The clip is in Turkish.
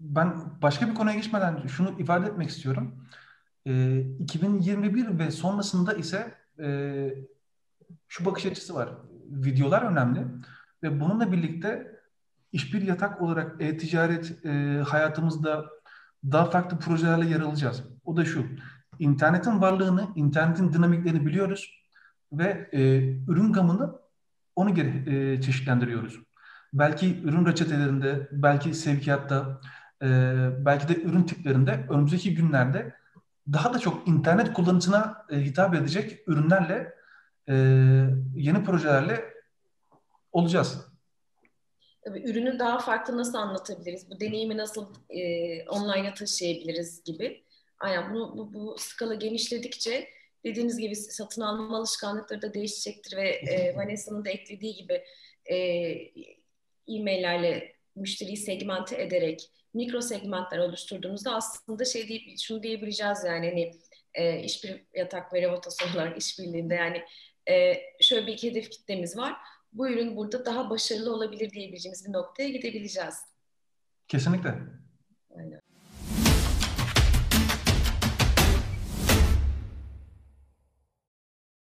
ben başka bir konuya geçmeden şunu ifade etmek istiyorum. E, 2021 ve sonrasında ise e, şu bakış açısı var. Videolar önemli ve bununla birlikte işbir yatak olarak e-ticaret e, hayatımızda daha farklı projelerle yer alacağız. O da şu. İnternetin varlığını, internetin dinamiklerini biliyoruz ve e, ürün gamını onu geri e, çeşitlendiriyoruz. Belki ürün reçetelerinde, belki sevkiyatta, e, belki de ürün tiplerinde önümüzdeki günlerde daha da çok internet kullanıcısına e, hitap edecek ürünlerle, e, yeni projelerle olacağız. Tabii ürünü daha farklı nasıl anlatabiliriz? Bu deneyimi nasıl e, online'a taşıyabiliriz gibi. Aynen bunu bu, bu skala genişledikçe dediğiniz gibi satın alma alışkanlıkları da değişecektir ve e, Vanessa'nın da eklediği gibi e, e-maillerle müşteriyi segmente ederek mikro segmentler oluşturduğumuzda aslında şey deyip şunu diyebileceğiz yani hani e, işbir yatak ve revotasyon işbirliğinde yani e, şöyle bir hedef kitlemiz var. Bu ürün burada daha başarılı olabilir diyebileceğimiz bir noktaya gidebileceğiz. Kesinlikle. Aynen.